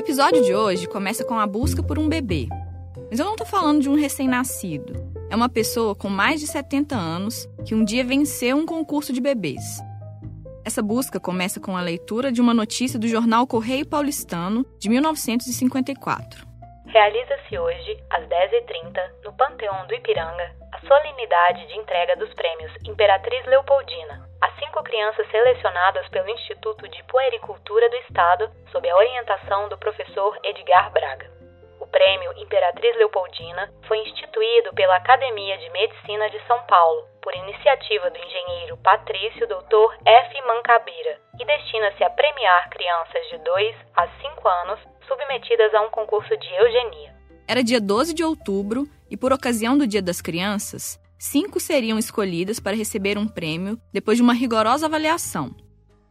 episódio de hoje começa com a busca por um bebê. Mas eu não tô falando de um recém-nascido. É uma pessoa com mais de 70 anos que um dia venceu um concurso de bebês. Essa busca começa com a leitura de uma notícia do jornal Correio Paulistano de 1954. Realiza-se hoje, às 10h30, no Panteão do Ipiranga, a solenidade de entrega dos prêmios Imperatriz Leopoldina, a cinco crianças selecionadas pelo Instituto de Puericultura do Estado, sob a orientação do professor Edgar Braga. O prêmio Imperatriz Leopoldina foi instituído pela Academia de Medicina de São Paulo, por iniciativa do engenheiro Patrício Dr. F. Mancabira, e destina-se a premiar crianças de 2 a 5 anos submetidas a um concurso de eugenia. Era dia 12 de outubro e, por ocasião do Dia das Crianças, cinco seriam escolhidas para receber um prêmio depois de uma rigorosa avaliação.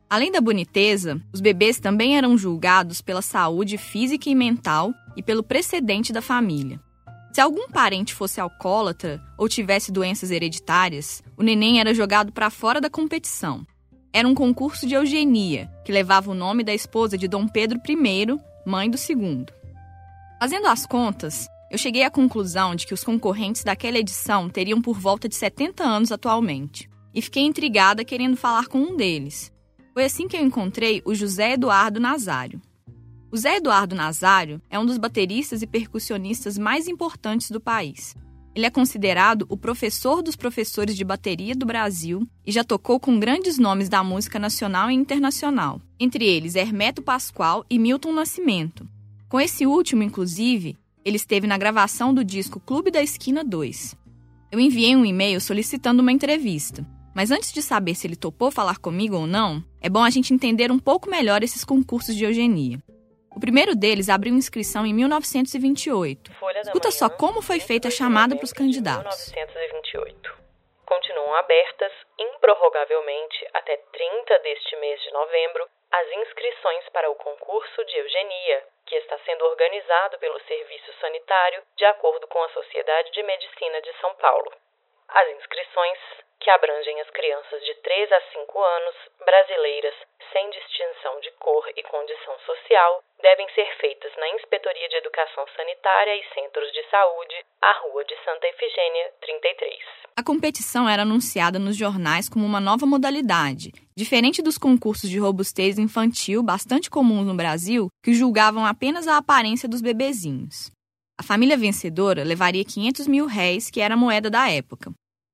Além da boniteza, os bebês também eram julgados pela saúde física e mental e pelo precedente da família. Se algum parente fosse alcoólatra ou tivesse doenças hereditárias, o neném era jogado para fora da competição. Era um concurso de eugenia, que levava o nome da esposa de Dom Pedro I, mãe do segundo. Fazendo as contas, eu cheguei à conclusão de que os concorrentes daquela edição teriam por volta de 70 anos atualmente. E fiquei intrigada querendo falar com um deles. Foi assim que eu encontrei o José Eduardo Nazário. O Zé Eduardo Nazário é um dos bateristas e percussionistas mais importantes do país. Ele é considerado o professor dos professores de bateria do Brasil e já tocou com grandes nomes da música nacional e internacional, entre eles Hermeto Pascoal e Milton Nascimento. Com esse último, inclusive, ele esteve na gravação do disco Clube da Esquina 2. Eu enviei um e-mail solicitando uma entrevista, mas antes de saber se ele topou falar comigo ou não, é bom a gente entender um pouco melhor esses concursos de eugenia. O primeiro deles abriu inscrição em 1928. Escuta só como foi feita a chamada para os candidatos. 1928. Continuam abertas, improrrogavelmente, até 30 deste mês de novembro, as inscrições para o concurso de eugenia, que está sendo organizado pelo Serviço Sanitário de acordo com a Sociedade de Medicina de São Paulo. As inscrições, que abrangem as crianças de 3 a 5 anos, brasileiras, sem distinção de cor e condição social, devem ser feitas na Inspetoria de Educação Sanitária e Centros de Saúde, à Rua de Santa Efigênia, 33. A competição era anunciada nos jornais como uma nova modalidade, diferente dos concursos de robustez infantil bastante comuns no Brasil, que julgavam apenas a aparência dos bebezinhos. A família vencedora levaria 500 mil réis, que era a moeda da época.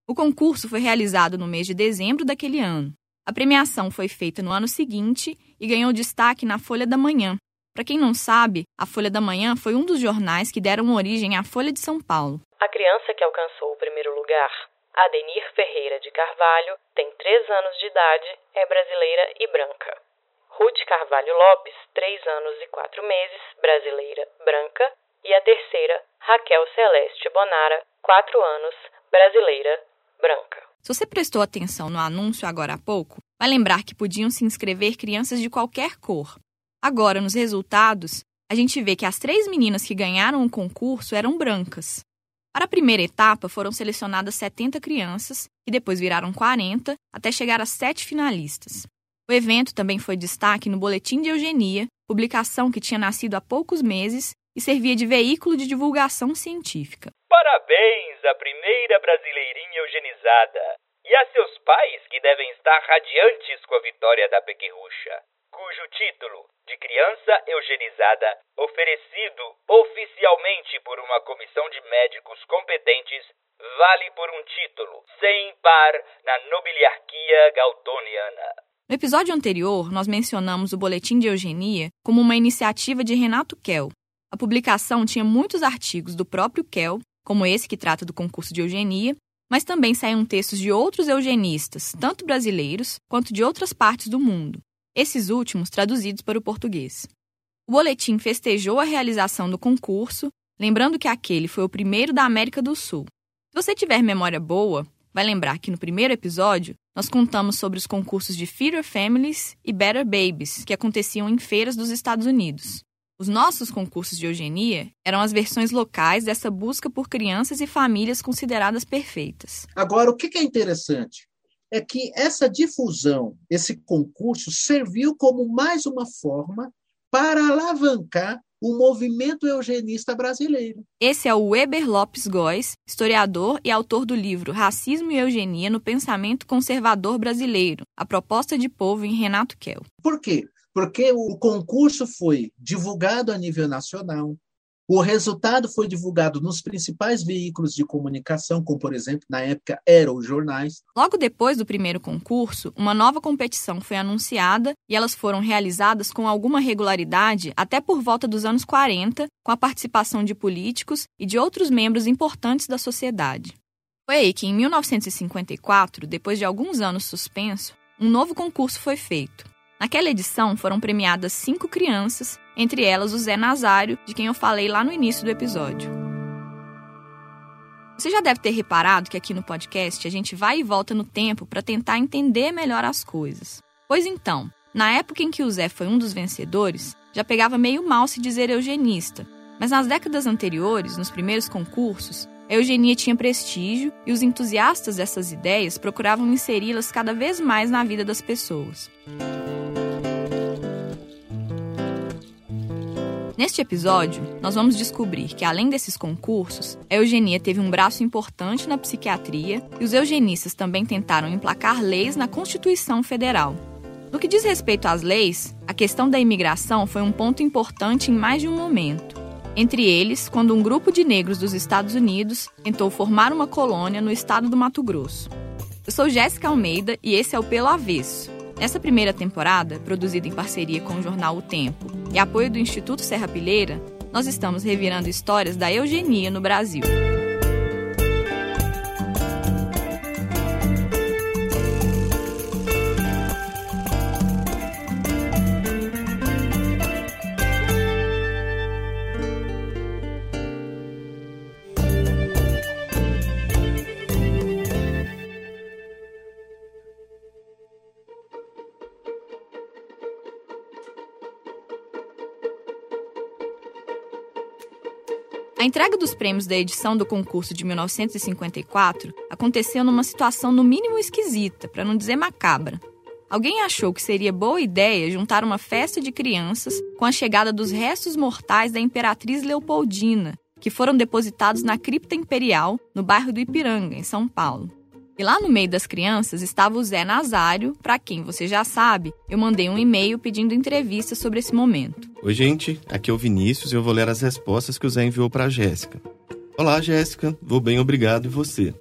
O concurso foi realizado no mês de dezembro daquele ano. A premiação foi feita no ano seguinte e ganhou destaque na Folha da Manhã. Para quem não sabe, a Folha da Manhã foi um dos jornais que deram origem à Folha de São Paulo. A criança que alcançou o primeiro lugar, Adenir Ferreira de Carvalho, tem 3 anos de idade, é brasileira e branca. Ruth Carvalho Lopes, 3 anos e 4 meses, brasileira, branca, e a terceira, Raquel Celeste Bonara, 4 anos, brasileira, branca. Se você prestou atenção no anúncio agora há pouco, vai lembrar que podiam se inscrever crianças de qualquer cor. Agora, nos resultados, a gente vê que as três meninas que ganharam o concurso eram brancas. Para a primeira etapa, foram selecionadas 70 crianças, que depois viraram 40, até chegar a sete finalistas. O evento também foi destaque no Boletim de Eugenia, publicação que tinha nascido há poucos meses e servia de veículo de divulgação científica. Parabéns à primeira brasileirinha eugenizada e a seus pais que devem estar radiantes com a vitória da Pequerrucha, cujo título de criança eugenizada, oferecido oficialmente por uma comissão de médicos competentes, vale por um título sem par na nobiliarquia gautoniana. No episódio anterior, nós mencionamos o Boletim de Eugenia como uma iniciativa de Renato Kell, a publicação tinha muitos artigos do próprio Kell, como esse que trata do concurso de eugenia, mas também saíam textos de outros eugenistas, tanto brasileiros quanto de outras partes do mundo, esses últimos traduzidos para o português. O boletim festejou a realização do concurso, lembrando que aquele foi o primeiro da América do Sul. Se você tiver memória boa, vai lembrar que no primeiro episódio nós contamos sobre os concursos de Feeder Families e Better Babies, que aconteciam em feiras dos Estados Unidos. Os nossos concursos de eugenia eram as versões locais dessa busca por crianças e famílias consideradas perfeitas. Agora, o que é interessante é que essa difusão, esse concurso, serviu como mais uma forma para alavancar o movimento eugenista brasileiro. Esse é o Weber Lopes Góes, historiador e autor do livro Racismo e Eugenia no Pensamento Conservador Brasileiro, a proposta de povo em Renato Kell. Por quê? Porque o concurso foi divulgado a nível nacional, o resultado foi divulgado nos principais veículos de comunicação, como, por exemplo, na época eram os jornais. Logo depois do primeiro concurso, uma nova competição foi anunciada e elas foram realizadas com alguma regularidade até por volta dos anos 40, com a participação de políticos e de outros membros importantes da sociedade. Foi aí que, em 1954, depois de alguns anos suspenso, um novo concurso foi feito. Naquela edição foram premiadas cinco crianças, entre elas o Zé Nazário, de quem eu falei lá no início do episódio. Você já deve ter reparado que aqui no podcast a gente vai e volta no tempo para tentar entender melhor as coisas. Pois então, na época em que o Zé foi um dos vencedores, já pegava meio mal se dizer eugenista, mas nas décadas anteriores, nos primeiros concursos, a eugenia tinha prestígio e os entusiastas dessas ideias procuravam inseri-las cada vez mais na vida das pessoas. Neste episódio, nós vamos descobrir que, além desses concursos, a eugenia teve um braço importante na psiquiatria e os eugenistas também tentaram emplacar leis na Constituição Federal. No que diz respeito às leis, a questão da imigração foi um ponto importante em mais de um momento. Entre eles, quando um grupo de negros dos Estados Unidos tentou formar uma colônia no estado do Mato Grosso. Eu sou Jéssica Almeida e esse é o Pelo Avesso Nessa primeira temporada, produzida em parceria com o jornal O Tempo e apoio do Instituto Serra Pilheira, nós estamos revirando histórias da eugenia no Brasil. Entrega dos prêmios da edição do concurso de 1954 aconteceu numa situação no mínimo esquisita, para não dizer macabra. Alguém achou que seria boa ideia juntar uma festa de crianças com a chegada dos restos mortais da imperatriz Leopoldina, que foram depositados na cripta imperial no bairro do Ipiranga, em São Paulo. E lá no meio das crianças estava o Zé Nazário, para quem você já sabe, eu mandei um e-mail pedindo entrevista sobre esse momento. Oi, gente, aqui é o Vinícius e eu vou ler as respostas que o Zé enviou para a Jéssica. Olá, Jéssica, vou bem, obrigado, e você?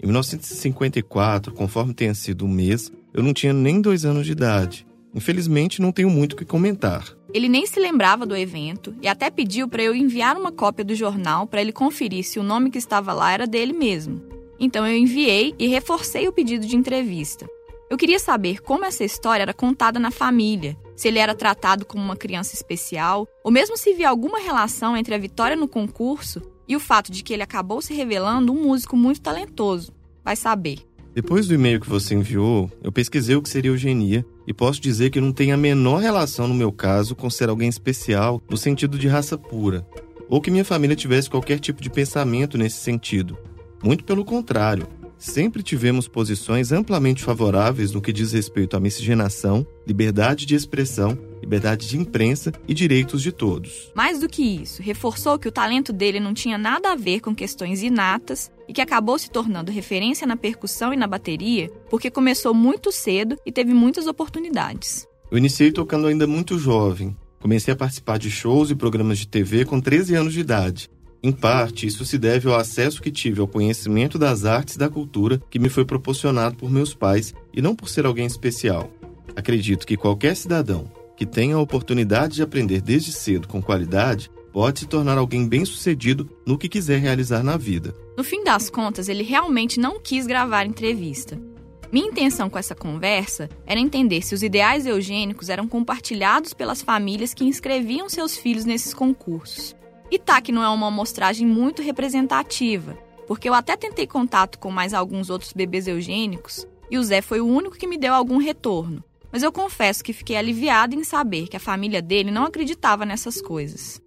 Em 1954, conforme tenha sido o mês, eu não tinha nem dois anos de idade. Infelizmente, não tenho muito o que comentar. Ele nem se lembrava do evento e até pediu para eu enviar uma cópia do jornal para ele conferir se o nome que estava lá era dele mesmo. Então eu enviei e reforcei o pedido de entrevista. Eu queria saber como essa história era contada na família, se ele era tratado como uma criança especial, ou mesmo se havia alguma relação entre a vitória no concurso e o fato de que ele acabou se revelando um músico muito talentoso. Vai saber. Depois do e-mail que você enviou, eu pesquisei o que seria eugenia e posso dizer que não tem a menor relação no meu caso com ser alguém especial no sentido de raça pura, ou que minha família tivesse qualquer tipo de pensamento nesse sentido. Muito pelo contrário, sempre tivemos posições amplamente favoráveis no que diz respeito à miscigenação, liberdade de expressão, liberdade de imprensa e direitos de todos. Mais do que isso, reforçou que o talento dele não tinha nada a ver com questões inatas e que acabou se tornando referência na percussão e na bateria porque começou muito cedo e teve muitas oportunidades. Eu iniciei tocando ainda muito jovem. Comecei a participar de shows e programas de TV com 13 anos de idade em parte, isso se deve ao acesso que tive ao conhecimento das artes e da cultura que me foi proporcionado por meus pais e não por ser alguém especial. Acredito que qualquer cidadão que tenha a oportunidade de aprender desde cedo com qualidade pode se tornar alguém bem-sucedido no que quiser realizar na vida. No fim das contas, ele realmente não quis gravar entrevista. Minha intenção com essa conversa era entender se os ideais eugênicos eram compartilhados pelas famílias que inscreviam seus filhos nesses concursos. E tá que não é uma amostragem muito representativa, porque eu até tentei contato com mais alguns outros bebês eugênicos e o Zé foi o único que me deu algum retorno. Mas eu confesso que fiquei aliviada em saber que a família dele não acreditava nessas coisas.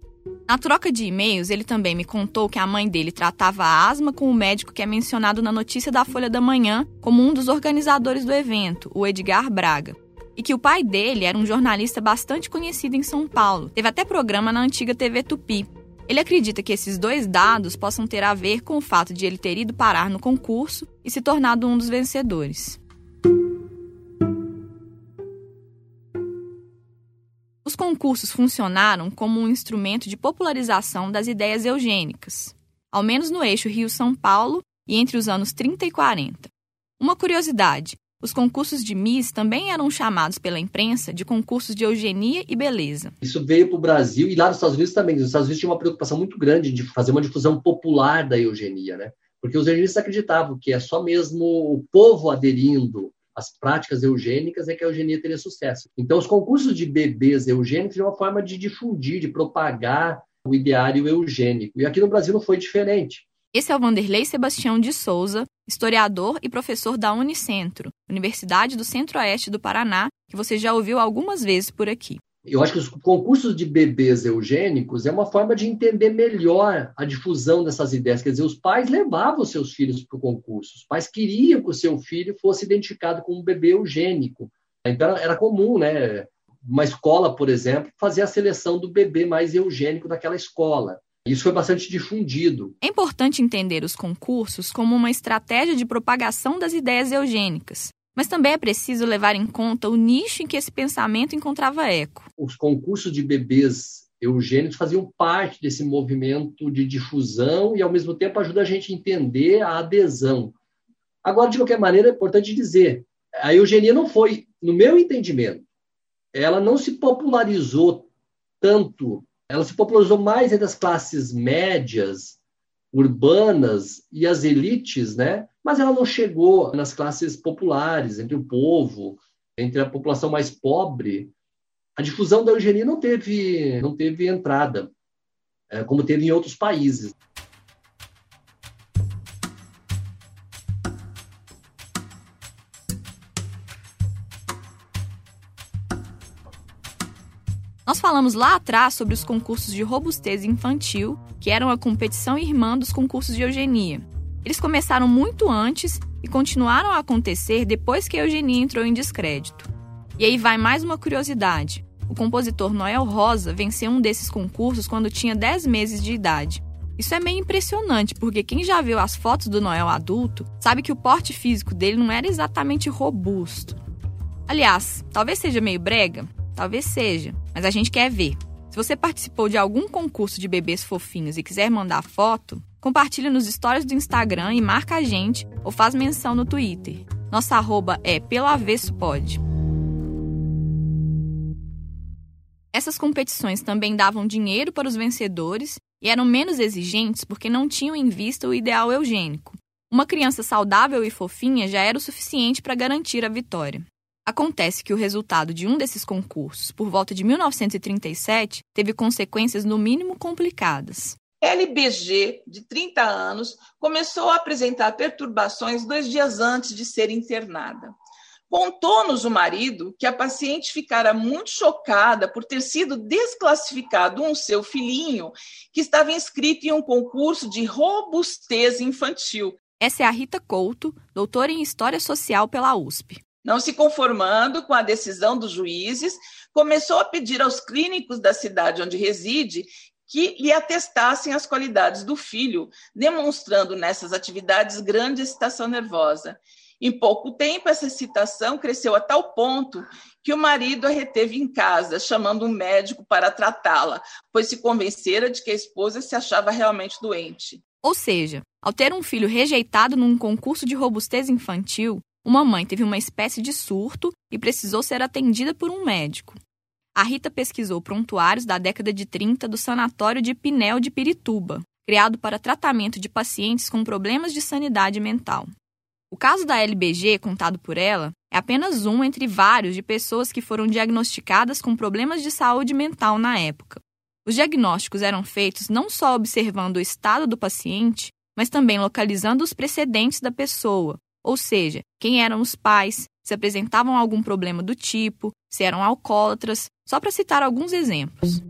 Na troca de e-mails, ele também me contou que a mãe dele tratava a asma com o médico que é mencionado na notícia da Folha da Manhã como um dos organizadores do evento, o Edgar Braga. e que o pai dele era um jornalista bastante conhecido em São Paulo. Teve até programa na antiga TV Tupi. Ele acredita que esses dois dados possam ter a ver com o fato de ele ter ido parar no concurso e se tornado um dos vencedores. Os concursos funcionaram como um instrumento de popularização das ideias eugênicas, ao menos no eixo Rio-São Paulo e entre os anos 30 e 40. Uma curiosidade: os concursos de Miss também eram chamados pela imprensa de concursos de eugenia e beleza. Isso veio para o Brasil e lá nos Estados Unidos também. Os Estados Unidos tinham uma preocupação muito grande de fazer uma difusão popular da eugenia, né? Porque os eugenistas acreditavam que é só mesmo o povo aderindo às práticas eugênicas é que a eugenia teria sucesso. Então, os concursos de bebês eugênicos é uma forma de difundir, de propagar o ideário eugênico. E aqui no Brasil não foi diferente. Esse é o Vanderlei Sebastião de Souza, historiador e professor da Unicentro, Universidade do Centro-Oeste do Paraná, que você já ouviu algumas vezes por aqui. Eu acho que os concursos de bebês eugênicos é uma forma de entender melhor a difusão dessas ideias. Quer dizer, os pais levavam seus filhos para o concurso, os pais queriam que o seu filho fosse identificado como um bebê eugênico. Então era comum, né? Uma escola, por exemplo, fazer a seleção do bebê mais eugênico daquela escola. Isso foi bastante difundido. É importante entender os concursos como uma estratégia de propagação das ideias eugênicas. Mas também é preciso levar em conta o nicho em que esse pensamento encontrava eco. Os concursos de bebês eugênicos faziam parte desse movimento de difusão e, ao mesmo tempo, ajuda a gente a entender a adesão. Agora, de qualquer maneira, é importante dizer: a eugenia não foi, no meu entendimento, ela não se popularizou tanto ela se popularizou mais entre as classes médias, urbanas e as elites, né? mas ela não chegou nas classes populares, entre o povo, entre a população mais pobre. A difusão da eugenia não teve, não teve entrada, é, como teve em outros países. Falamos lá atrás sobre os concursos de robustez infantil, que eram a competição irmã dos concursos de eugenia. Eles começaram muito antes e continuaram a acontecer depois que a eugenia entrou em descrédito. E aí vai mais uma curiosidade. O compositor Noel Rosa venceu um desses concursos quando tinha 10 meses de idade. Isso é meio impressionante, porque quem já viu as fotos do Noel adulto sabe que o porte físico dele não era exatamente robusto. Aliás, talvez seja meio brega, Talvez seja, mas a gente quer ver. Se você participou de algum concurso de bebês fofinhos e quiser mandar foto, compartilhe nos stories do Instagram e marca a gente ou faz menção no Twitter. Nossa arroba é pelavessopod. Essas competições também davam dinheiro para os vencedores e eram menos exigentes porque não tinham em vista o ideal eugênico. Uma criança saudável e fofinha já era o suficiente para garantir a vitória. Acontece que o resultado de um desses concursos, por volta de 1937, teve consequências no mínimo complicadas. LBG, de 30 anos, começou a apresentar perturbações dois dias antes de ser internada. Contou-nos o marido que a paciente ficara muito chocada por ter sido desclassificado um seu filhinho que estava inscrito em um concurso de robustez infantil. Essa é a Rita Couto, doutora em História Social pela USP. Não se conformando com a decisão dos juízes, começou a pedir aos clínicos da cidade onde reside que lhe atestassem as qualidades do filho, demonstrando nessas atividades grande excitação nervosa. Em pouco tempo, essa excitação cresceu a tal ponto que o marido a reteve em casa, chamando um médico para tratá-la, pois se convencera de que a esposa se achava realmente doente. Ou seja, ao ter um filho rejeitado num concurso de robustez infantil, uma mãe teve uma espécie de surto e precisou ser atendida por um médico. A Rita pesquisou prontuários da década de 30 do Sanatório de Pinel de Pirituba, criado para tratamento de pacientes com problemas de sanidade mental. O caso da LBG, contado por ela, é apenas um entre vários de pessoas que foram diagnosticadas com problemas de saúde mental na época. Os diagnósticos eram feitos não só observando o estado do paciente, mas também localizando os precedentes da pessoa, ou seja, quem eram os pais, se apresentavam algum problema do tipo, se eram alcoólatras, só para citar alguns exemplos.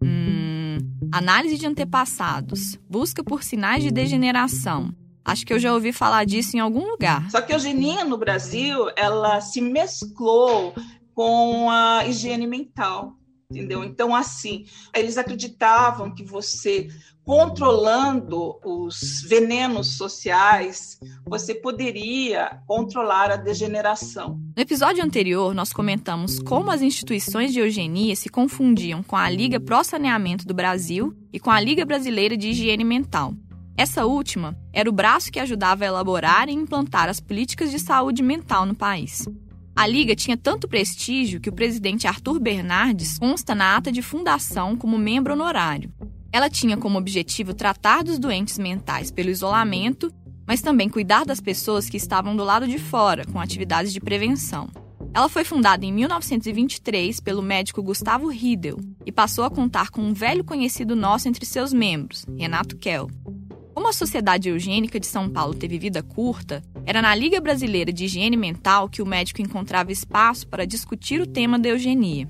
Hum, análise de antepassados, busca por sinais de degeneração, Acho que eu já ouvi falar disso em algum lugar. Só que a eugenia no Brasil, ela se mesclou com a higiene mental, entendeu? Então, assim, eles acreditavam que você controlando os venenos sociais, você poderia controlar a degeneração. No episódio anterior, nós comentamos como as instituições de eugenia se confundiam com a Liga Pró Saneamento do Brasil e com a Liga Brasileira de Higiene Mental. Essa última era o braço que ajudava a elaborar e implantar as políticas de saúde mental no país. A Liga tinha tanto prestígio que o presidente Arthur Bernardes consta na ata de fundação como membro honorário. Ela tinha como objetivo tratar dos doentes mentais pelo isolamento, mas também cuidar das pessoas que estavam do lado de fora, com atividades de prevenção. Ela foi fundada em 1923 pelo médico Gustavo Riedel e passou a contar com um velho conhecido nosso entre seus membros, Renato Kell. Como a Sociedade Eugênica de São Paulo teve vida curta, era na Liga Brasileira de Higiene Mental que o médico encontrava espaço para discutir o tema da eugenia.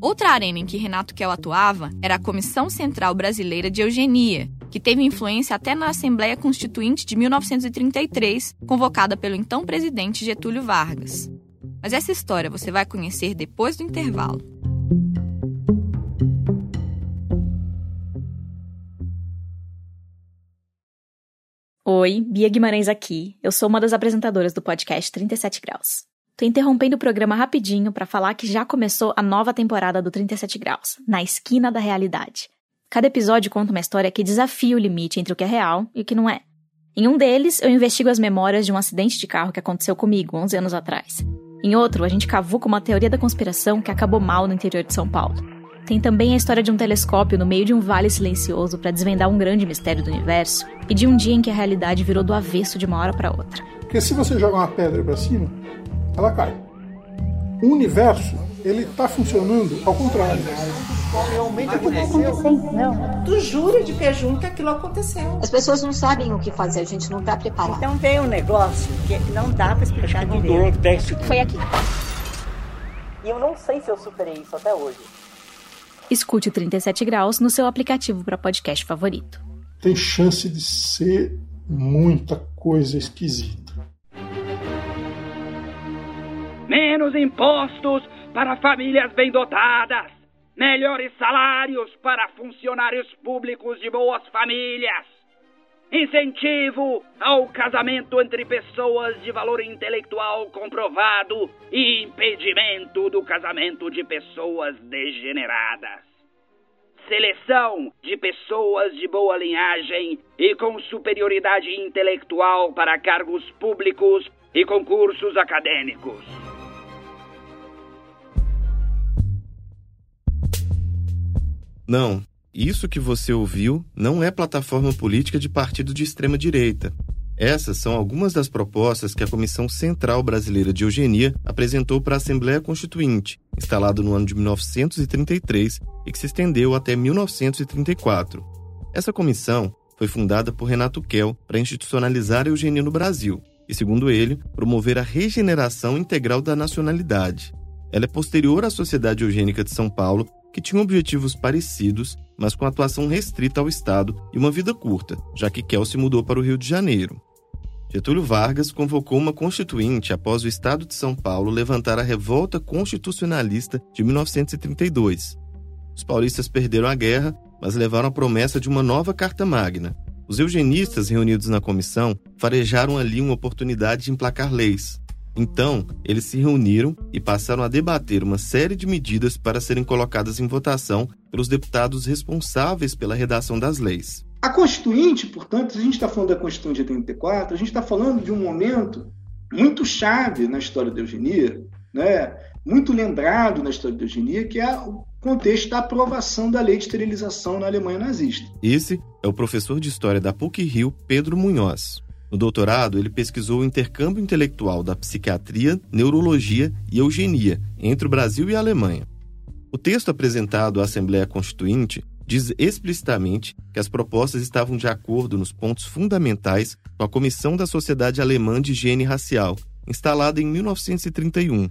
Outra arena em que Renato Kell atuava era a Comissão Central Brasileira de Eugenia, que teve influência até na Assembleia Constituinte de 1933, convocada pelo então presidente Getúlio Vargas. Mas essa história você vai conhecer depois do intervalo. Oi, Bia Guimarães aqui. Eu sou uma das apresentadoras do podcast 37 Graus. Tô interrompendo o programa rapidinho para falar que já começou a nova temporada do 37 Graus, na esquina da realidade. Cada episódio conta uma história que desafia o limite entre o que é real e o que não é. Em um deles, eu investigo as memórias de um acidente de carro que aconteceu comigo 11 anos atrás. Em outro, a gente cavuca uma teoria da conspiração que acabou mal no interior de São Paulo. Tem também a história de um telescópio no meio de um vale silencioso para desvendar um grande mistério do universo e de um dia em que a realidade virou do avesso de uma hora para outra. Porque se você joga uma pedra para cima, ela cai. O universo, ele está funcionando ao contrário. Realmente aconteceu? Não. Tu jura de pé junto que aquilo aconteceu. As pessoas não sabem o que fazer, a gente não está preparado. Então tem um negócio que não dá para explicar direito. Foi aqui. E eu não sei se eu superei isso até hoje. Escute o 37 Graus no seu aplicativo para podcast favorito. Tem chance de ser muita coisa esquisita. menos impostos para famílias bem dotadas, melhores salários para funcionários públicos de boas famílias, incentivo ao casamento entre pessoas de valor intelectual comprovado e impedimento do casamento de pessoas degeneradas. Seleção de pessoas de boa linhagem e com superioridade intelectual para cargos públicos e concursos acadêmicos. Não, isso que você ouviu não é plataforma política de partido de extrema direita. Essas são algumas das propostas que a Comissão Central Brasileira de Eugenia apresentou para a Assembleia Constituinte, instalada no ano de 1933 e que se estendeu até 1934. Essa comissão foi fundada por Renato Kell para institucionalizar a eugenia no Brasil e, segundo ele, promover a regeneração integral da nacionalidade. Ela é posterior à Sociedade Eugênica de São Paulo que tinham objetivos parecidos, mas com atuação restrita ao Estado e uma vida curta, já que Kel se mudou para o Rio de Janeiro. Getúlio Vargas convocou uma constituinte após o Estado de São Paulo levantar a revolta constitucionalista de 1932. Os paulistas perderam a guerra, mas levaram a promessa de uma nova Carta Magna. Os eugenistas reunidos na comissão farejaram ali uma oportunidade de emplacar leis, então, eles se reuniram e passaram a debater uma série de medidas para serem colocadas em votação pelos deputados responsáveis pela redação das leis. A Constituinte, portanto, se a gente está falando da Constituinte de 84, a gente está falando de um momento muito chave na história da eugenia, né? muito lembrado na história da eugenia, que é o contexto da aprovação da lei de esterilização na Alemanha nazista. Esse é o professor de História da PUC-Rio, Pedro Munhoz. No doutorado, ele pesquisou o intercâmbio intelectual da psiquiatria, neurologia e eugenia entre o Brasil e a Alemanha. O texto apresentado à Assembleia Constituinte diz explicitamente que as propostas estavam de acordo nos pontos fundamentais com a Comissão da Sociedade Alemã de Higiene Racial, instalada em 1931.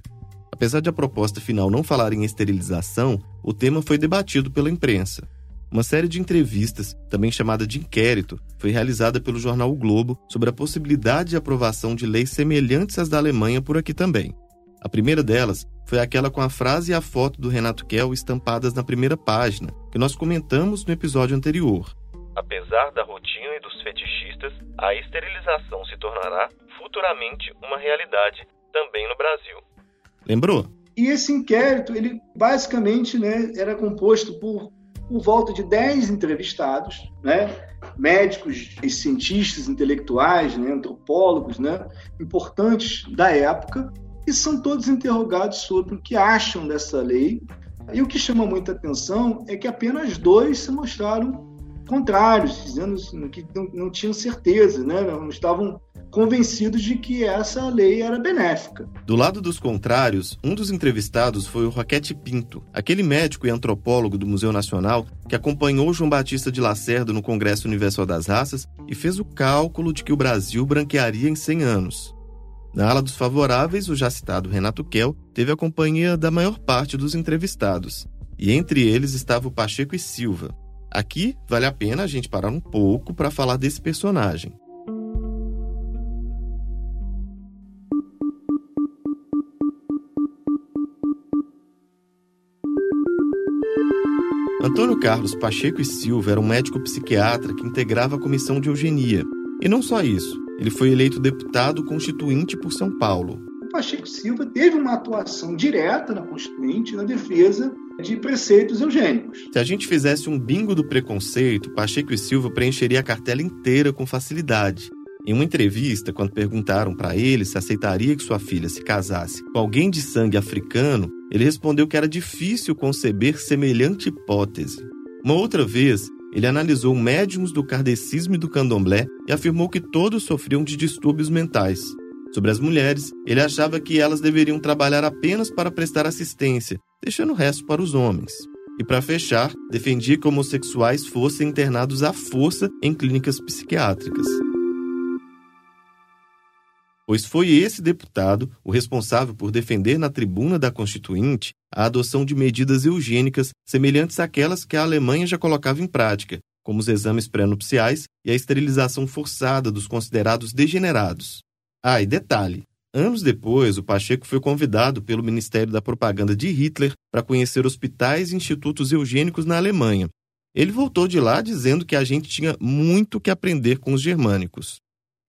Apesar de a proposta final não falar em esterilização, o tema foi debatido pela imprensa. Uma série de entrevistas, também chamada de inquérito, foi realizada pelo jornal o Globo sobre a possibilidade de aprovação de leis semelhantes às da Alemanha por aqui também. A primeira delas foi aquela com a frase e a foto do Renato Kell estampadas na primeira página, que nós comentamos no episódio anterior. Apesar da rotina e dos fetichistas, a esterilização se tornará futuramente uma realidade também no Brasil. Lembrou? E esse inquérito, ele basicamente né, era composto por, por volta de 10 entrevistados, né, médicos e cientistas intelectuais, né, antropólogos, né, importantes da época, e são todos interrogados sobre o que acham dessa lei. E o que chama muita atenção é que apenas dois se mostraram contrários, dizendo que não, não tinham certeza, né? não estavam convencidos de que essa lei era benéfica. Do lado dos contrários, um dos entrevistados foi o Roquete Pinto, aquele médico e antropólogo do Museu Nacional que acompanhou João Batista de Lacerda no Congresso Universal das Raças e fez o cálculo de que o Brasil branquearia em 100 anos. Na ala dos favoráveis, o já citado Renato Kell teve a companhia da maior parte dos entrevistados, e entre eles estava o Pacheco e Silva. Aqui vale a pena a gente parar um pouco para falar desse personagem. Antônio Carlos Pacheco e Silva era um médico psiquiatra que integrava a comissão de eugenia. E não só isso, ele foi eleito deputado constituinte por São Paulo. Pacheco Silva teve uma atuação direta na Constituinte na defesa de preceitos eugênicos. Se a gente fizesse um bingo do preconceito, Pacheco e Silva preencheria a cartela inteira com facilidade. Em uma entrevista, quando perguntaram para ele se aceitaria que sua filha se casasse com alguém de sangue africano, ele respondeu que era difícil conceber semelhante hipótese. Uma outra vez, ele analisou médiums do kardecismo e do candomblé e afirmou que todos sofriam de distúrbios mentais. Sobre as mulheres, ele achava que elas deveriam trabalhar apenas para prestar assistência, deixando o resto para os homens. E para fechar, defendia que homossexuais fossem internados à força em clínicas psiquiátricas. Pois foi esse deputado o responsável por defender na tribuna da Constituinte a adoção de medidas eugênicas semelhantes àquelas que a Alemanha já colocava em prática, como os exames pré-nupciais e a esterilização forçada dos considerados degenerados. Ah, e detalhe: anos depois, o Pacheco foi convidado pelo Ministério da Propaganda de Hitler para conhecer hospitais e institutos eugênicos na Alemanha. Ele voltou de lá dizendo que a gente tinha muito que aprender com os germânicos.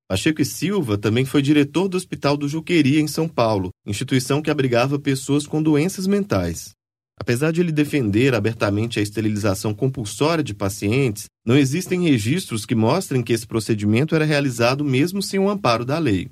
Pacheco e Silva também foi diretor do Hospital do Juqueri, em São Paulo, instituição que abrigava pessoas com doenças mentais. Apesar de ele defender abertamente a esterilização compulsória de pacientes, não existem registros que mostrem que esse procedimento era realizado mesmo sem o amparo da lei.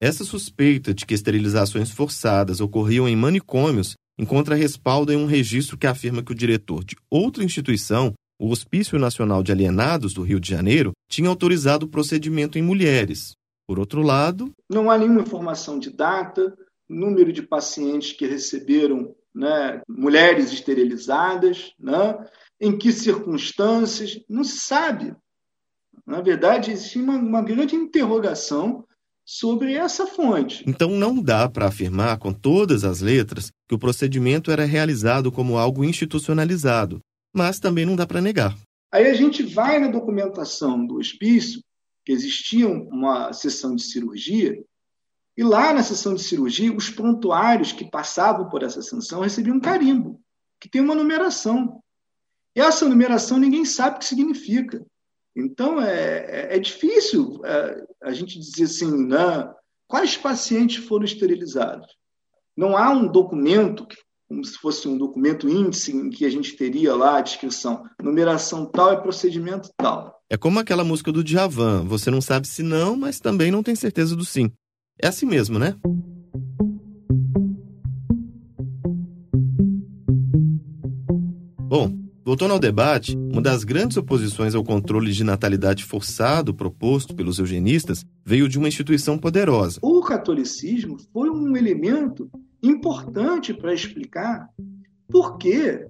Essa suspeita de que esterilizações forçadas ocorriam em manicômios encontra respaldo em um registro que afirma que o diretor de outra instituição o Hospício Nacional de Alienados do Rio de Janeiro tinha autorizado o procedimento em mulheres. Por outro lado. Não há nenhuma informação de data, número de pacientes que receberam né, mulheres esterilizadas, né, em que circunstâncias, não se sabe. Na verdade, existe uma, uma grande interrogação sobre essa fonte. Então não dá para afirmar com todas as letras que o procedimento era realizado como algo institucionalizado, mas também não dá para negar. Aí a gente vai na documentação do hospício, que existia uma sessão de cirurgia, e lá na sessão de cirurgia, os prontuários que passavam por essa sanção recebiam um carimbo, que tem uma numeração. E essa numeração ninguém sabe o que significa. Então é, é, é difícil é, a gente dizer assim, né, quais pacientes foram esterilizados. Não há um documento que como se fosse um documento índice em que a gente teria lá a descrição, numeração tal é procedimento tal. É como aquela música do Djavan, você não sabe se não, mas também não tem certeza do sim. É assim mesmo, né? Bom, voltando ao debate, uma das grandes oposições ao controle de natalidade forçado proposto pelos eugenistas veio de uma instituição poderosa. O catolicismo foi um elemento importante para explicar por que,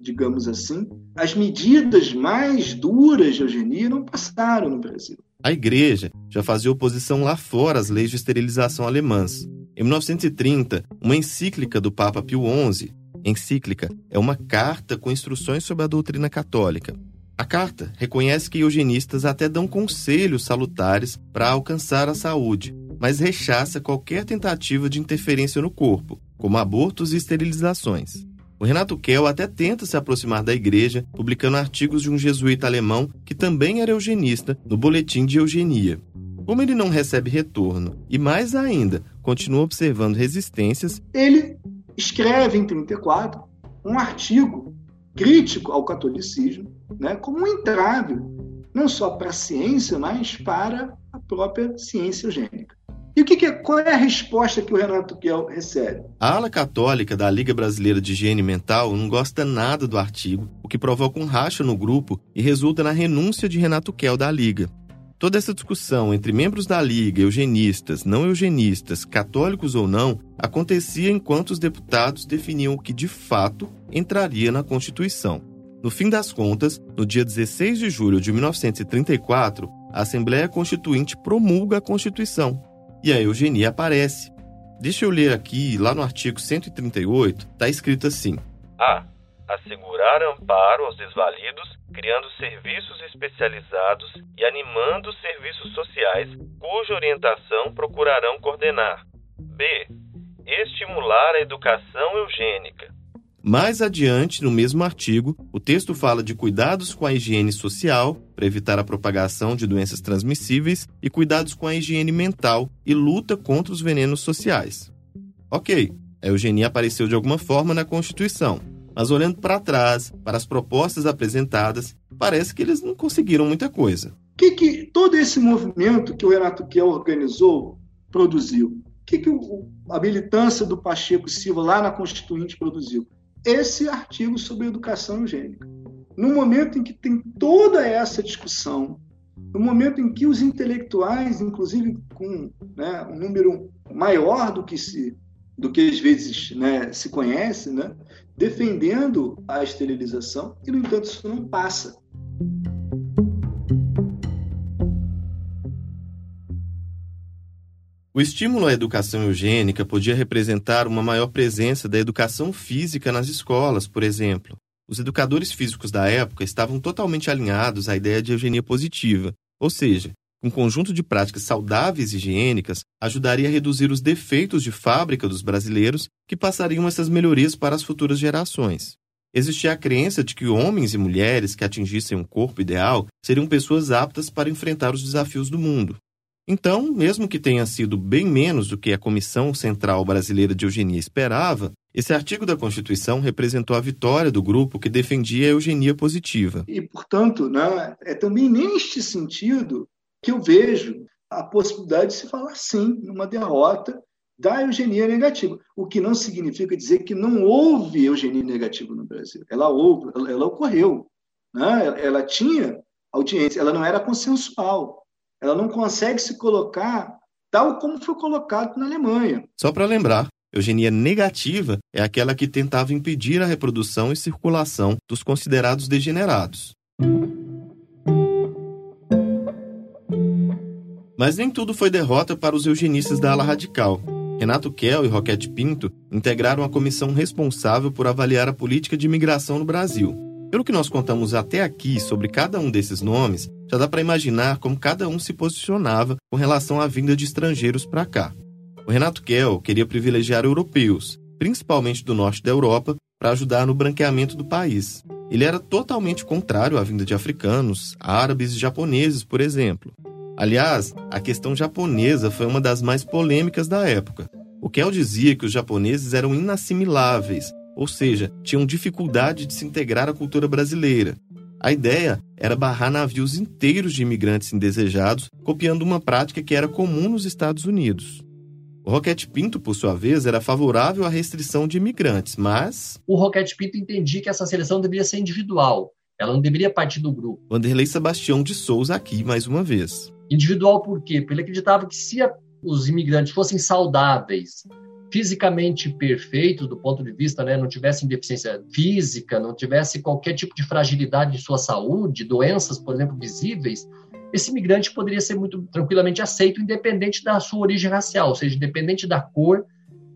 digamos assim, as medidas mais duras de eugenia não passaram no Brasil. A igreja já fazia oposição lá fora às leis de esterilização alemãs. Em 1930, uma encíclica do Papa Pio XI, Encíclica é uma carta com instruções sobre a doutrina católica. A carta reconhece que eugenistas até dão conselhos salutares para alcançar a saúde, mas rechaça qualquer tentativa de interferência no corpo, como abortos e esterilizações. O Renato Kell até tenta se aproximar da igreja, publicando artigos de um jesuíta alemão que também era eugenista no Boletim de Eugenia. Como ele não recebe retorno e, mais ainda, continua observando resistências, ele escreve em 34 um artigo crítico ao catolicismo, né, como um entrave, não só para a ciência, mas para a própria ciência eugênica. E o que, que é, qual é a resposta que o Renato Kell recebe? A ala católica da Liga Brasileira de Higiene Mental não gosta nada do artigo, o que provoca um racha no grupo e resulta na renúncia de Renato Kell da Liga. Toda essa discussão entre membros da Liga, eugenistas, não eugenistas, católicos ou não, acontecia enquanto os deputados definiam o que de fato entraria na Constituição. No fim das contas, no dia 16 de julho de 1934, a Assembleia Constituinte promulga a Constituição, e a eugenia aparece. Deixa eu ler aqui, lá no artigo 138, está escrito assim: A. Assegurar amparo aos desvalidos, criando serviços especializados e animando serviços sociais, cuja orientação procurarão coordenar. B. Estimular a educação eugênica, mais adiante, no mesmo artigo, o texto fala de cuidados com a higiene social, para evitar a propagação de doenças transmissíveis, e cuidados com a higiene mental e luta contra os venenos sociais. Ok, a eugenia apareceu de alguma forma na Constituição, mas olhando para trás, para as propostas apresentadas, parece que eles não conseguiram muita coisa. O que, que todo esse movimento que o Renato Kiel organizou produziu? O que, que a militância do Pacheco Silva lá na Constituinte produziu? Esse artigo sobre educação eugênica. No momento em que tem toda essa discussão, no momento em que os intelectuais, inclusive com né, um número maior do que se do que às vezes né, se conhece, né, defendendo a esterilização, e no entanto isso não passa. O estímulo à educação eugênica podia representar uma maior presença da educação física nas escolas, por exemplo. Os educadores físicos da época estavam totalmente alinhados à ideia de eugenia positiva, ou seja, um conjunto de práticas saudáveis e higiênicas ajudaria a reduzir os defeitos de fábrica dos brasileiros que passariam essas melhorias para as futuras gerações. Existia a crença de que homens e mulheres que atingissem um corpo ideal seriam pessoas aptas para enfrentar os desafios do mundo. Então, mesmo que tenha sido bem menos do que a Comissão Central Brasileira de Eugenia esperava, esse artigo da Constituição representou a vitória do grupo que defendia a eugenia positiva. E, portanto, né, é também neste sentido que eu vejo a possibilidade de se falar sim numa derrota da eugenia negativa, o que não significa dizer que não houve eugenia negativa no Brasil. Ela houve, ela ocorreu, né? ela tinha audiência, ela não era consensual ela não consegue se colocar tal como foi colocado na Alemanha. Só para lembrar, eugenia negativa é aquela que tentava impedir a reprodução e circulação dos considerados degenerados. Mas nem tudo foi derrota para os eugenistas da ala radical. Renato Kell e Roquete Pinto integraram a comissão responsável por avaliar a política de imigração no Brasil. Pelo que nós contamos até aqui sobre cada um desses nomes, já dá para imaginar como cada um se posicionava com relação à vinda de estrangeiros para cá. O Renato Kell queria privilegiar europeus, principalmente do norte da Europa, para ajudar no branqueamento do país. Ele era totalmente contrário à vinda de africanos, árabes e japoneses, por exemplo. Aliás, a questão japonesa foi uma das mais polêmicas da época. O Kell dizia que os japoneses eram inassimiláveis ou seja, tinham dificuldade de se integrar à cultura brasileira. A ideia era barrar navios inteiros de imigrantes indesejados, copiando uma prática que era comum nos Estados Unidos. O Roquete Pinto, por sua vez, era favorável à restrição de imigrantes, mas. O Roquete Pinto entendia que essa seleção deveria ser individual, ela não deveria partir do grupo. Vanderlei Sebastião de Souza aqui mais uma vez. Individual por quê? Porque ele acreditava que se os imigrantes fossem saudáveis, fisicamente perfeitos do ponto de vista, né, não tivessem deficiência física, não tivesse qualquer tipo de fragilidade de sua saúde, doenças, por exemplo, visíveis, esse imigrante poderia ser muito tranquilamente aceito, independente da sua origem racial, ou seja, independente da cor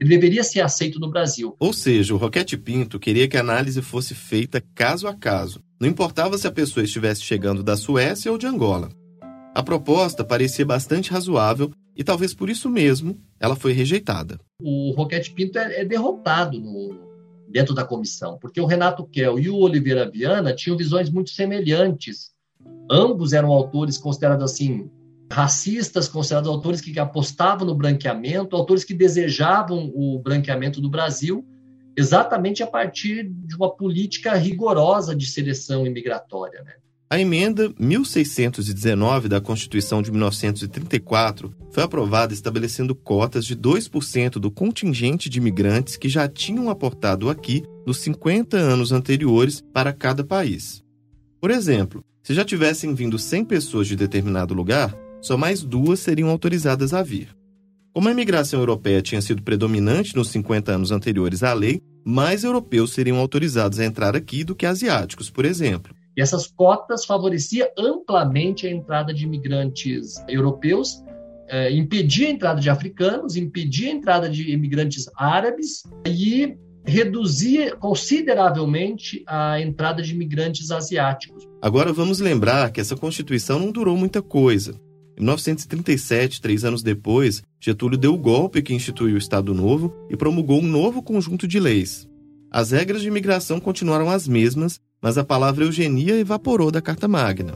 ele deveria ser aceito no Brasil. Ou seja, o Roquete Pinto queria que a análise fosse feita caso a caso. Não importava se a pessoa estivesse chegando da Suécia ou de Angola. A proposta parecia bastante razoável e talvez por isso mesmo ela foi rejeitada. O Roquete Pinto é, é derrotado no, dentro da comissão, porque o Renato Kell e o Oliveira Viana tinham visões muito semelhantes. Ambos eram autores considerados assim racistas, considerados autores que apostavam no branqueamento, autores que desejavam o branqueamento do Brasil, exatamente a partir de uma política rigorosa de seleção imigratória. Né? A emenda 1619 da Constituição de 1934 foi aprovada estabelecendo cotas de 2% do contingente de imigrantes que já tinham aportado aqui nos 50 anos anteriores para cada país. Por exemplo, se já tivessem vindo 100 pessoas de determinado lugar, só mais duas seriam autorizadas a vir. Como a imigração europeia tinha sido predominante nos 50 anos anteriores à lei, mais europeus seriam autorizados a entrar aqui do que asiáticos, por exemplo. E essas cotas favoreciam amplamente a entrada de imigrantes europeus, eh, impedia a entrada de africanos, impedia a entrada de imigrantes árabes e reduzia consideravelmente a entrada de imigrantes asiáticos. Agora vamos lembrar que essa Constituição não durou muita coisa. Em 1937, três anos depois, Getúlio deu o golpe que instituiu o Estado Novo e promulgou um novo conjunto de leis. As regras de imigração continuaram as mesmas, mas a palavra eugenia evaporou da Carta Magna.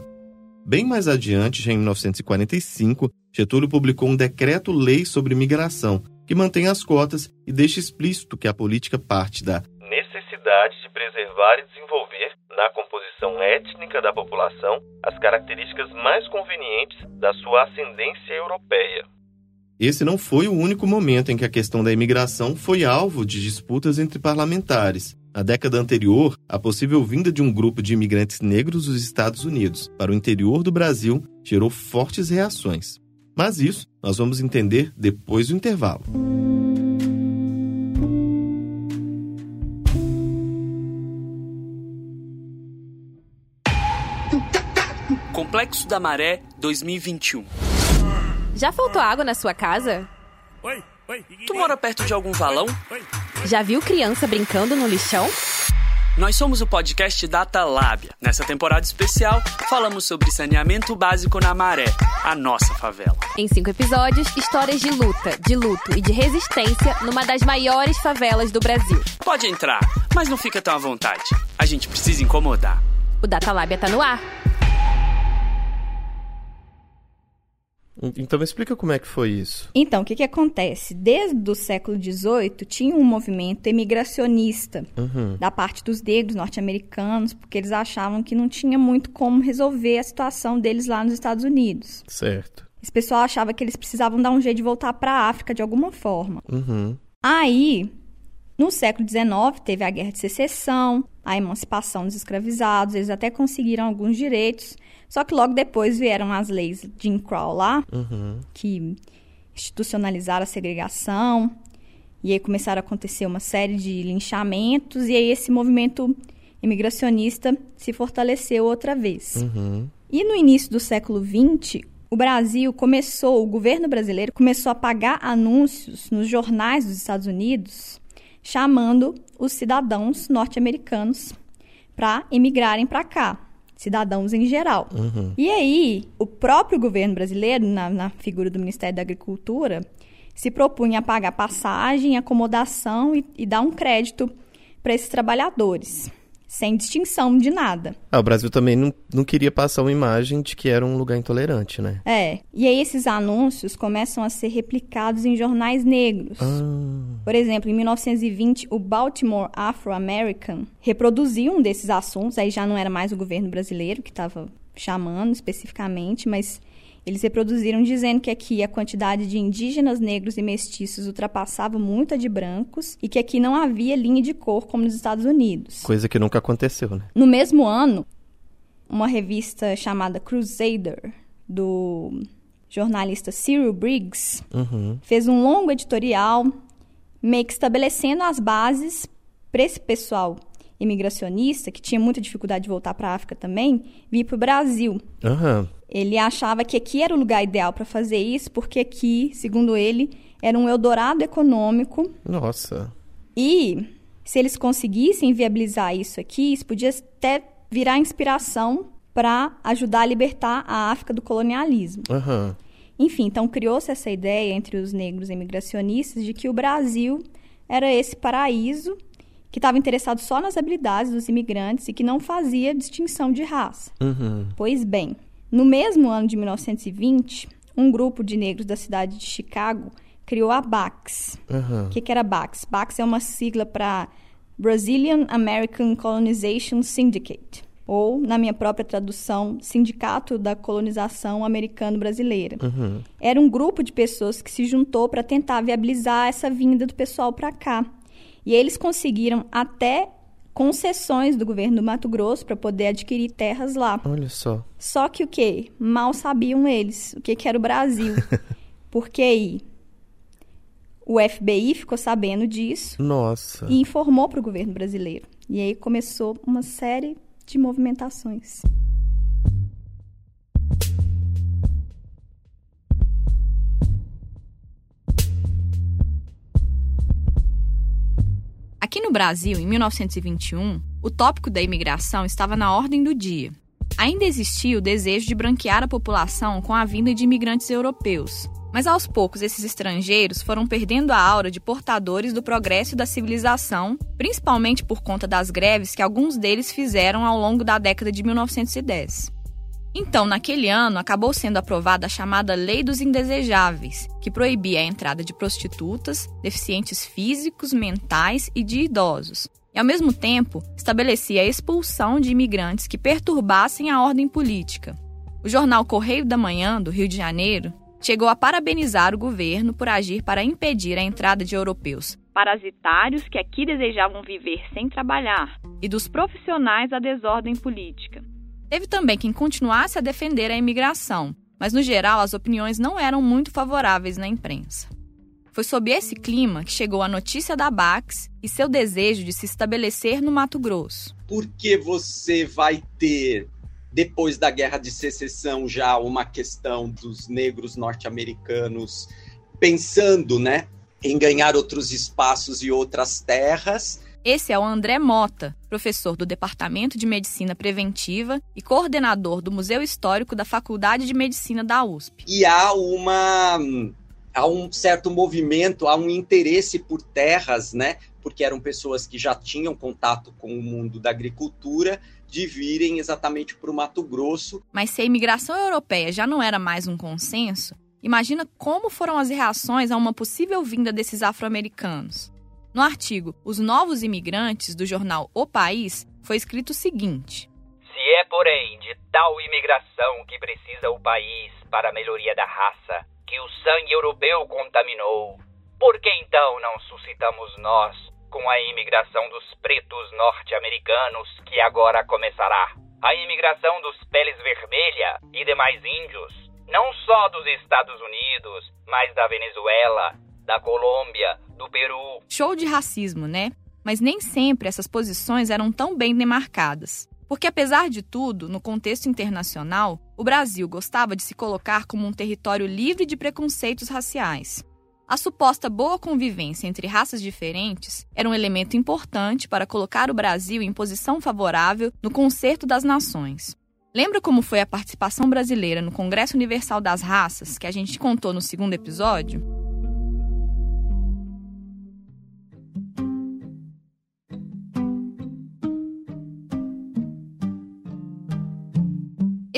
Bem mais adiante, já em 1945, Getúlio publicou um decreto-lei sobre imigração, que mantém as cotas e deixa explícito que a política parte da necessidade de preservar e desenvolver, na composição étnica da população, as características mais convenientes da sua ascendência europeia. Esse não foi o único momento em que a questão da imigração foi alvo de disputas entre parlamentares. Na década anterior, a possível vinda de um grupo de imigrantes negros dos Estados Unidos para o interior do Brasil gerou fortes reações. Mas isso nós vamos entender depois do intervalo. Complexo da Maré 2021. Já faltou água na sua casa? Oi, oi. Tu mora perto de algum valão? Já viu criança brincando no lixão? Nós somos o podcast Data Lábia. Nessa temporada especial, falamos sobre saneamento básico na Maré, a nossa favela. Em cinco episódios, histórias de luta, de luto e de resistência numa das maiores favelas do Brasil. Pode entrar, mas não fica tão à vontade. A gente precisa incomodar. O Data Lábia tá no ar. Então me explica como é que foi isso. Então, o que, que acontece? Desde o século XVIII tinha um movimento emigracionista uhum. da parte dos negros norte-americanos, porque eles achavam que não tinha muito como resolver a situação deles lá nos Estados Unidos. Certo. Esse pessoal achava que eles precisavam dar um jeito de voltar para a África de alguma forma. Uhum. Aí, no século XIX, teve a Guerra de Secessão, a emancipação dos escravizados, eles até conseguiram alguns direitos, só que logo depois vieram as leis de Jim Crow lá, uhum. que institucionalizaram a segregação, e aí começaram a acontecer uma série de linchamentos, e aí esse movimento imigracionista se fortaleceu outra vez. Uhum. E no início do século XX, o Brasil começou, o governo brasileiro começou a pagar anúncios nos jornais dos Estados Unidos, chamando os cidadãos norte-americanos para emigrarem para cá cidadãos em geral. Uhum. E aí, o próprio governo brasileiro, na, na figura do Ministério da Agricultura, se propunha a pagar passagem, acomodação e, e dar um crédito para esses trabalhadores sem distinção de nada. Ah, o Brasil também não, não queria passar uma imagem de que era um lugar intolerante, né? É. E aí esses anúncios começam a ser replicados em jornais negros. Ah. Por exemplo, em 1920, o Baltimore Afro-American reproduziu um desses assuntos, aí já não era mais o governo brasileiro que estava chamando especificamente, mas eles reproduziram dizendo que aqui a quantidade de indígenas, negros e mestiços ultrapassava muito a de brancos e que aqui não havia linha de cor como nos Estados Unidos. Coisa que nunca aconteceu, né? No mesmo ano, uma revista chamada Crusader, do jornalista Cyril Briggs, uhum. fez um longo editorial meio que estabelecendo as bases para esse pessoal imigracionista, que tinha muita dificuldade de voltar para a África também, vir para o Brasil. Uhum. Ele achava que aqui era o lugar ideal para fazer isso, porque aqui, segundo ele, Era um Eldorado econômico. Nossa. E se eles conseguissem viabilizar isso aqui, isso podia até virar inspiração para ajudar a libertar a África do colonialismo. Uhum. Enfim, então criou-se essa ideia entre os negros imigracionistas de que o Brasil era esse paraíso que estava interessado só nas habilidades dos imigrantes e que não fazia distinção de raça. Uhum. Pois bem, no mesmo ano de 1920, um grupo de negros da cidade de Chicago criou a BACS. Uhum. O que, que era BACS? BACS é uma sigla para Brazilian American Colonization Syndicate, ou, na minha própria tradução, Sindicato da Colonização Americano-Brasileira. Uhum. Era um grupo de pessoas que se juntou para tentar viabilizar essa vinda do pessoal para cá. E eles conseguiram até concessões do governo do Mato Grosso para poder adquirir terras lá. Olha só. Só que o quê? Mal sabiam eles o que, que era o Brasil. Porque aí o FBI ficou sabendo disso Nossa. e informou para o governo brasileiro. E aí começou uma série de movimentações. Aqui no Brasil, em 1921, o tópico da imigração estava na ordem do dia. Ainda existia o desejo de branquear a população com a vinda de imigrantes europeus. Mas aos poucos, esses estrangeiros foram perdendo a aura de portadores do progresso da civilização, principalmente por conta das greves que alguns deles fizeram ao longo da década de 1910. Então, naquele ano, acabou sendo aprovada a chamada Lei dos Indesejáveis, que proibia a entrada de prostitutas, deficientes físicos, mentais e de idosos, e, ao mesmo tempo, estabelecia a expulsão de imigrantes que perturbassem a ordem política. O jornal Correio da Manhã, do Rio de Janeiro, chegou a parabenizar o governo por agir para impedir a entrada de europeus parasitários que aqui desejavam viver sem trabalhar e dos profissionais da desordem política. Teve também quem continuasse a defender a imigração, mas no geral as opiniões não eram muito favoráveis na imprensa. Foi sob esse clima que chegou a notícia da Bax e seu desejo de se estabelecer no Mato Grosso. Porque você vai ter, depois da Guerra de Secessão, já uma questão dos negros norte-americanos pensando né, em ganhar outros espaços e outras terras. Esse é o André Mota, professor do Departamento de Medicina Preventiva e coordenador do Museu Histórico da Faculdade de Medicina da USP. E há uma há um certo movimento, há um interesse por terras, né? Porque eram pessoas que já tinham contato com o mundo da agricultura, de virem exatamente para o Mato Grosso. Mas se a imigração europeia já não era mais um consenso, imagina como foram as reações a uma possível vinda desses afro-americanos. No artigo Os Novos Imigrantes, do jornal O País, foi escrito o seguinte: Se é, porém, de tal imigração que precisa o país para a melhoria da raça, que o sangue europeu contaminou, por que então não suscitamos nós com a imigração dos pretos norte-americanos que agora começará? A imigração dos peles vermelha e demais índios, não só dos Estados Unidos, mas da Venezuela, da Colômbia, do Peru. Show de racismo, né? Mas nem sempre essas posições eram tão bem demarcadas. Porque, apesar de tudo, no contexto internacional, o Brasil gostava de se colocar como um território livre de preconceitos raciais. A suposta boa convivência entre raças diferentes era um elemento importante para colocar o Brasil em posição favorável no concerto das nações. Lembra como foi a participação brasileira no Congresso Universal das Raças, que a gente contou no segundo episódio?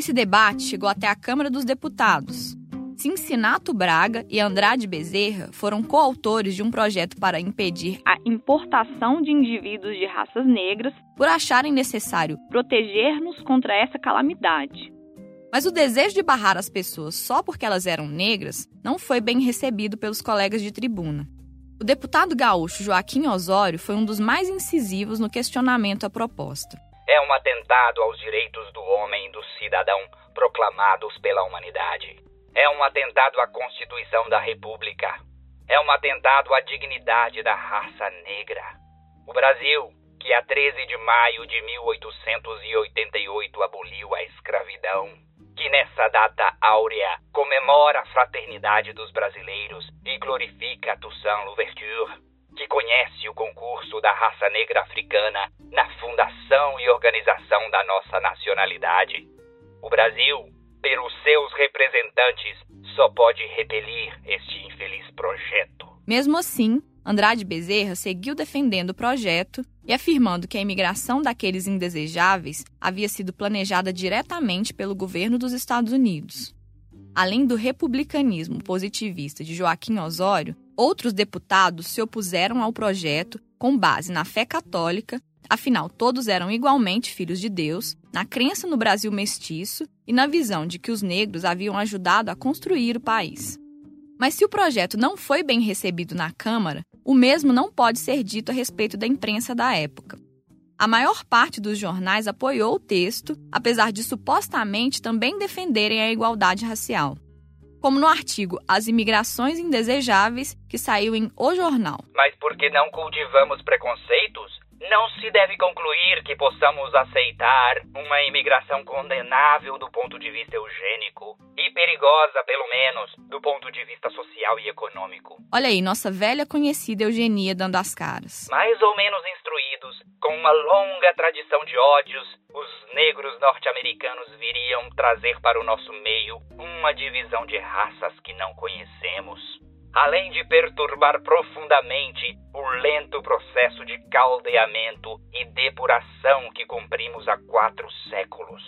Esse debate chegou até a Câmara dos Deputados. Cincinato Braga e Andrade Bezerra foram coautores de um projeto para impedir a importação de indivíduos de raças negras por acharem necessário proteger-nos contra essa calamidade. Mas o desejo de barrar as pessoas só porque elas eram negras não foi bem recebido pelos colegas de tribuna. O deputado gaúcho Joaquim Osório foi um dos mais incisivos no questionamento à proposta. É um atentado aos direitos do homem e do cidadão proclamados pela humanidade. É um atentado à Constituição da República. É um atentado à dignidade da raça negra. O Brasil, que a 13 de maio de 1888 aboliu a escravidão, que nessa data áurea comemora a fraternidade dos brasileiros e glorifica Toussaint Louverture, que conhece o concurso da raça negra africana na fundação e organização da nossa nacionalidade. O Brasil, pelos seus representantes, só pode repelir este infeliz projeto. Mesmo assim, Andrade Bezerra seguiu defendendo o projeto e afirmando que a imigração daqueles indesejáveis havia sido planejada diretamente pelo governo dos Estados Unidos. Além do republicanismo positivista de Joaquim Osório, outros deputados se opuseram ao projeto com base na fé católica, afinal todos eram igualmente filhos de Deus, na crença no Brasil mestiço e na visão de que os negros haviam ajudado a construir o país. Mas se o projeto não foi bem recebido na Câmara, o mesmo não pode ser dito a respeito da imprensa da época. A maior parte dos jornais apoiou o texto, apesar de supostamente também defenderem a igualdade racial. Como no artigo As Imigrações Indesejáveis, que saiu em O Jornal. Mas porque não cultivamos preconceitos, não se deve concluir que possamos aceitar uma imigração condenável do ponto de vista eugênico e perigosa, pelo menos, do ponto de vista social e econômico. Olha aí, nossa velha conhecida eugenia dando as caras. Mais ou menos instruídos, com uma longa tradição de ódios, os negros norte-americanos viriam trazer para o nosso meio uma divisão de raças que não conhecemos além de perturbar profundamente o lento processo de caldeamento e depuração que cumprimos há quatro séculos.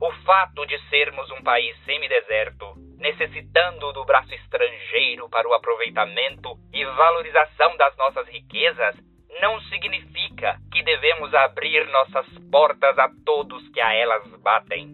O fato de sermos um país semideserto, necessitando do braço estrangeiro para o aproveitamento e valorização das nossas riquezas, não significa que devemos abrir nossas portas a todos que a elas batem.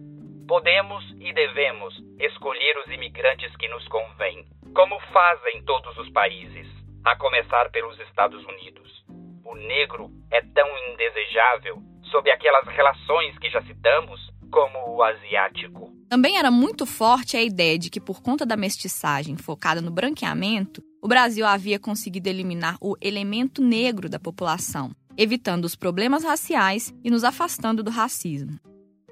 Podemos e devemos escolher os imigrantes que nos convêm como fazem todos os países, a começar pelos Estados Unidos. O negro é tão indesejável, sob aquelas relações que já citamos, como o asiático. Também era muito forte a ideia de que, por conta da mestiçagem focada no branqueamento, o Brasil havia conseguido eliminar o elemento negro da população, evitando os problemas raciais e nos afastando do racismo.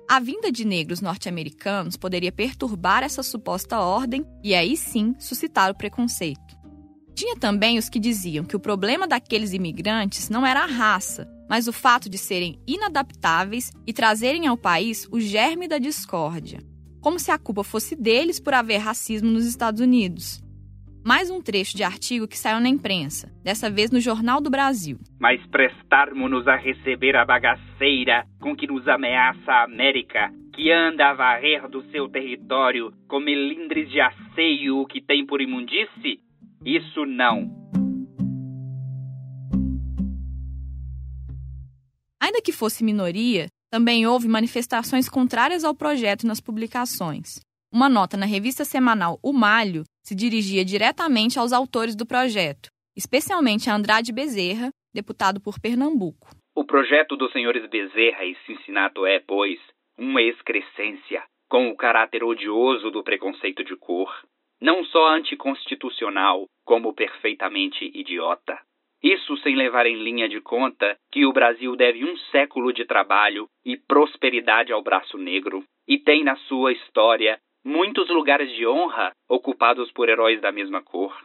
A vinda de negros norte-americanos poderia perturbar essa suposta ordem e aí sim suscitar o preconceito. Tinha também os que diziam que o problema daqueles imigrantes não era a raça, mas o fato de serem inadaptáveis e trazerem ao país o germe da discórdia, como se a culpa fosse deles por haver racismo nos Estados Unidos. Mais um trecho de artigo que saiu na imprensa, dessa vez no Jornal do Brasil. Mas prestarmos-nos a receber a bagaceira com que nos ameaça a América, que anda a varrer do seu território com melindres de asseio o que tem por imundície? Isso não. Ainda que fosse minoria, também houve manifestações contrárias ao projeto nas publicações. Uma nota na revista semanal O Malho se dirigia diretamente aos autores do projeto, especialmente a Andrade Bezerra, deputado por Pernambuco. O projeto dos senhores Bezerra e Cincinnati é, pois, uma excrescência com o caráter odioso do preconceito de cor, não só anticonstitucional, como perfeitamente idiota. Isso sem levar em linha de conta que o Brasil deve um século de trabalho e prosperidade ao braço negro e tem na sua história muitos lugares de honra ocupados por heróis da mesma cor.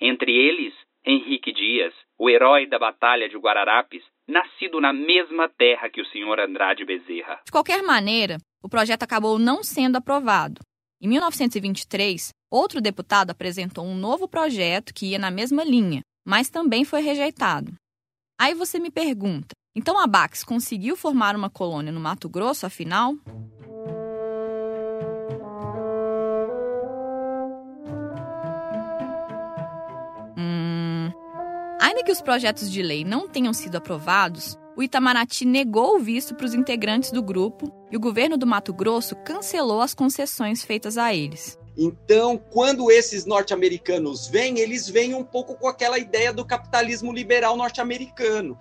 Entre eles, Henrique Dias, o herói da Batalha de Guararapes, nascido na mesma terra que o senhor Andrade Bezerra. De qualquer maneira, o projeto acabou não sendo aprovado. Em 1923, outro deputado apresentou um novo projeto que ia na mesma linha, mas também foi rejeitado. Aí você me pergunta: então a Bax conseguiu formar uma colônia no Mato Grosso, afinal? Ainda que os projetos de lei não tenham sido aprovados, o Itamaraty negou o visto para os integrantes do grupo e o governo do Mato Grosso cancelou as concessões feitas a eles. Então, quando esses norte-americanos vêm, eles vêm um pouco com aquela ideia do capitalismo liberal norte-americano.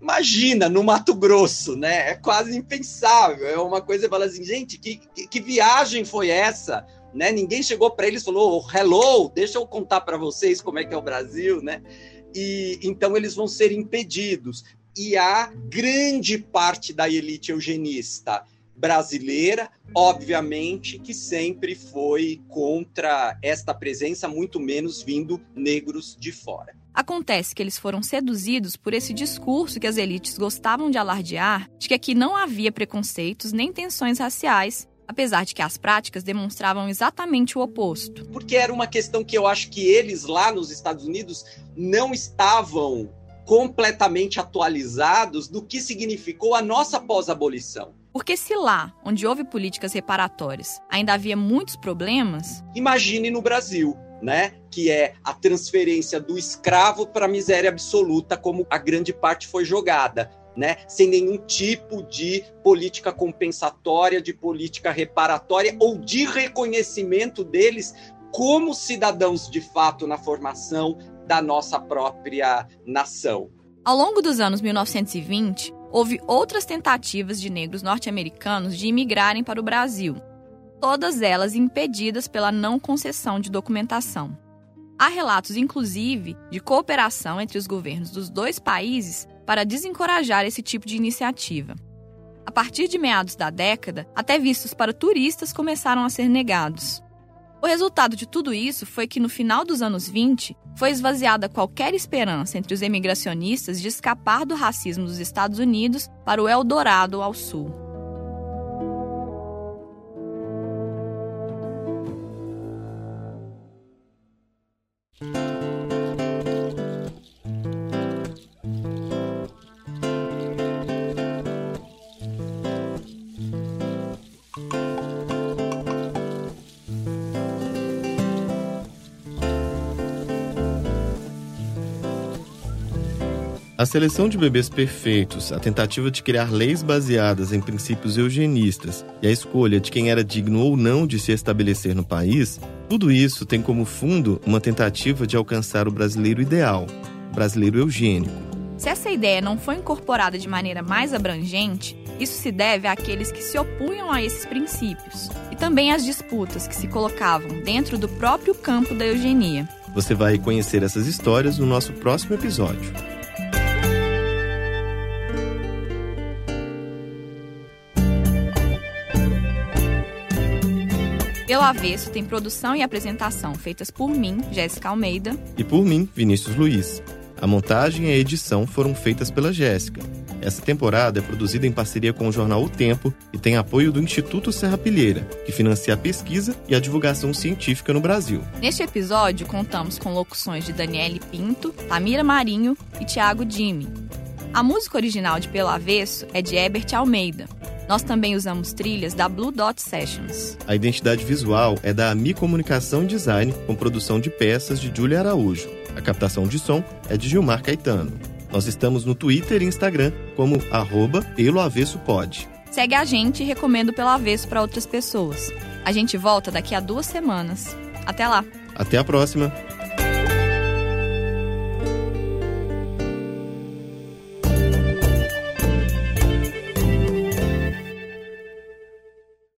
Imagina no Mato Grosso, né? É quase impensável. É uma coisa fala assim, gente, que, que, que viagem foi essa? Né? Ninguém chegou para eles e falou: "Hello, deixa eu contar para vocês como é que é o Brasil", né? E então eles vão ser impedidos. E a grande parte da elite eugenista brasileira, obviamente que sempre foi contra esta presença, muito menos vindo negros de fora. Acontece que eles foram seduzidos por esse discurso que as elites gostavam de alardear de que aqui não havia preconceitos nem tensões raciais, apesar de que as práticas demonstravam exatamente o oposto. Porque era uma questão que eu acho que eles lá nos Estados Unidos não estavam completamente atualizados do que significou a nossa pós-abolição. Porque se lá, onde houve políticas reparatórias, ainda havia muitos problemas, imagine no Brasil, né? Que é a transferência do escravo para a miséria absoluta, como a grande parte foi jogada. Né, sem nenhum tipo de política compensatória, de política reparatória ou de reconhecimento deles como cidadãos de fato na formação da nossa própria nação. Ao longo dos anos 1920, houve outras tentativas de negros norte-americanos de imigrarem para o Brasil, todas elas impedidas pela não concessão de documentação. Há relatos, inclusive, de cooperação entre os governos dos dois países para desencorajar esse tipo de iniciativa. A partir de meados da década, até vistos para turistas começaram a ser negados. O resultado de tudo isso foi que, no final dos anos 20, foi esvaziada qualquer esperança entre os emigracionistas de escapar do racismo dos Estados Unidos para o Eldorado ao sul. A seleção de bebês perfeitos, a tentativa de criar leis baseadas em princípios eugenistas e a escolha de quem era digno ou não de se estabelecer no país, tudo isso tem como fundo uma tentativa de alcançar o brasileiro ideal, brasileiro eugênico. Se essa ideia não foi incorporada de maneira mais abrangente, isso se deve àqueles que se opunham a esses princípios e também às disputas que se colocavam dentro do próprio campo da eugenia. Você vai conhecer essas histórias no nosso próximo episódio. Pelo Avesso tem produção e apresentação feitas por mim, Jéssica Almeida. E por mim, Vinícius Luiz. A montagem e a edição foram feitas pela Jéssica. Essa temporada é produzida em parceria com o jornal O Tempo e tem apoio do Instituto Serra Pilheira, que financia a pesquisa e a divulgação científica no Brasil. Neste episódio, contamos com locuções de Daniele Pinto, Tamira Marinho e Tiago Dimi. A música original de Pelo Avesso é de Herbert Almeida. Nós também usamos trilhas da Blue Dot Sessions. A identidade visual é da Mi Comunicação e Design, com produção de peças de Júlia Araújo. A captação de som é de Gilmar Caetano. Nós estamos no Twitter e Instagram como arroba peloavessopod. Segue a gente e recomendo pelo avesso para outras pessoas. A gente volta daqui a duas semanas. Até lá! Até a próxima!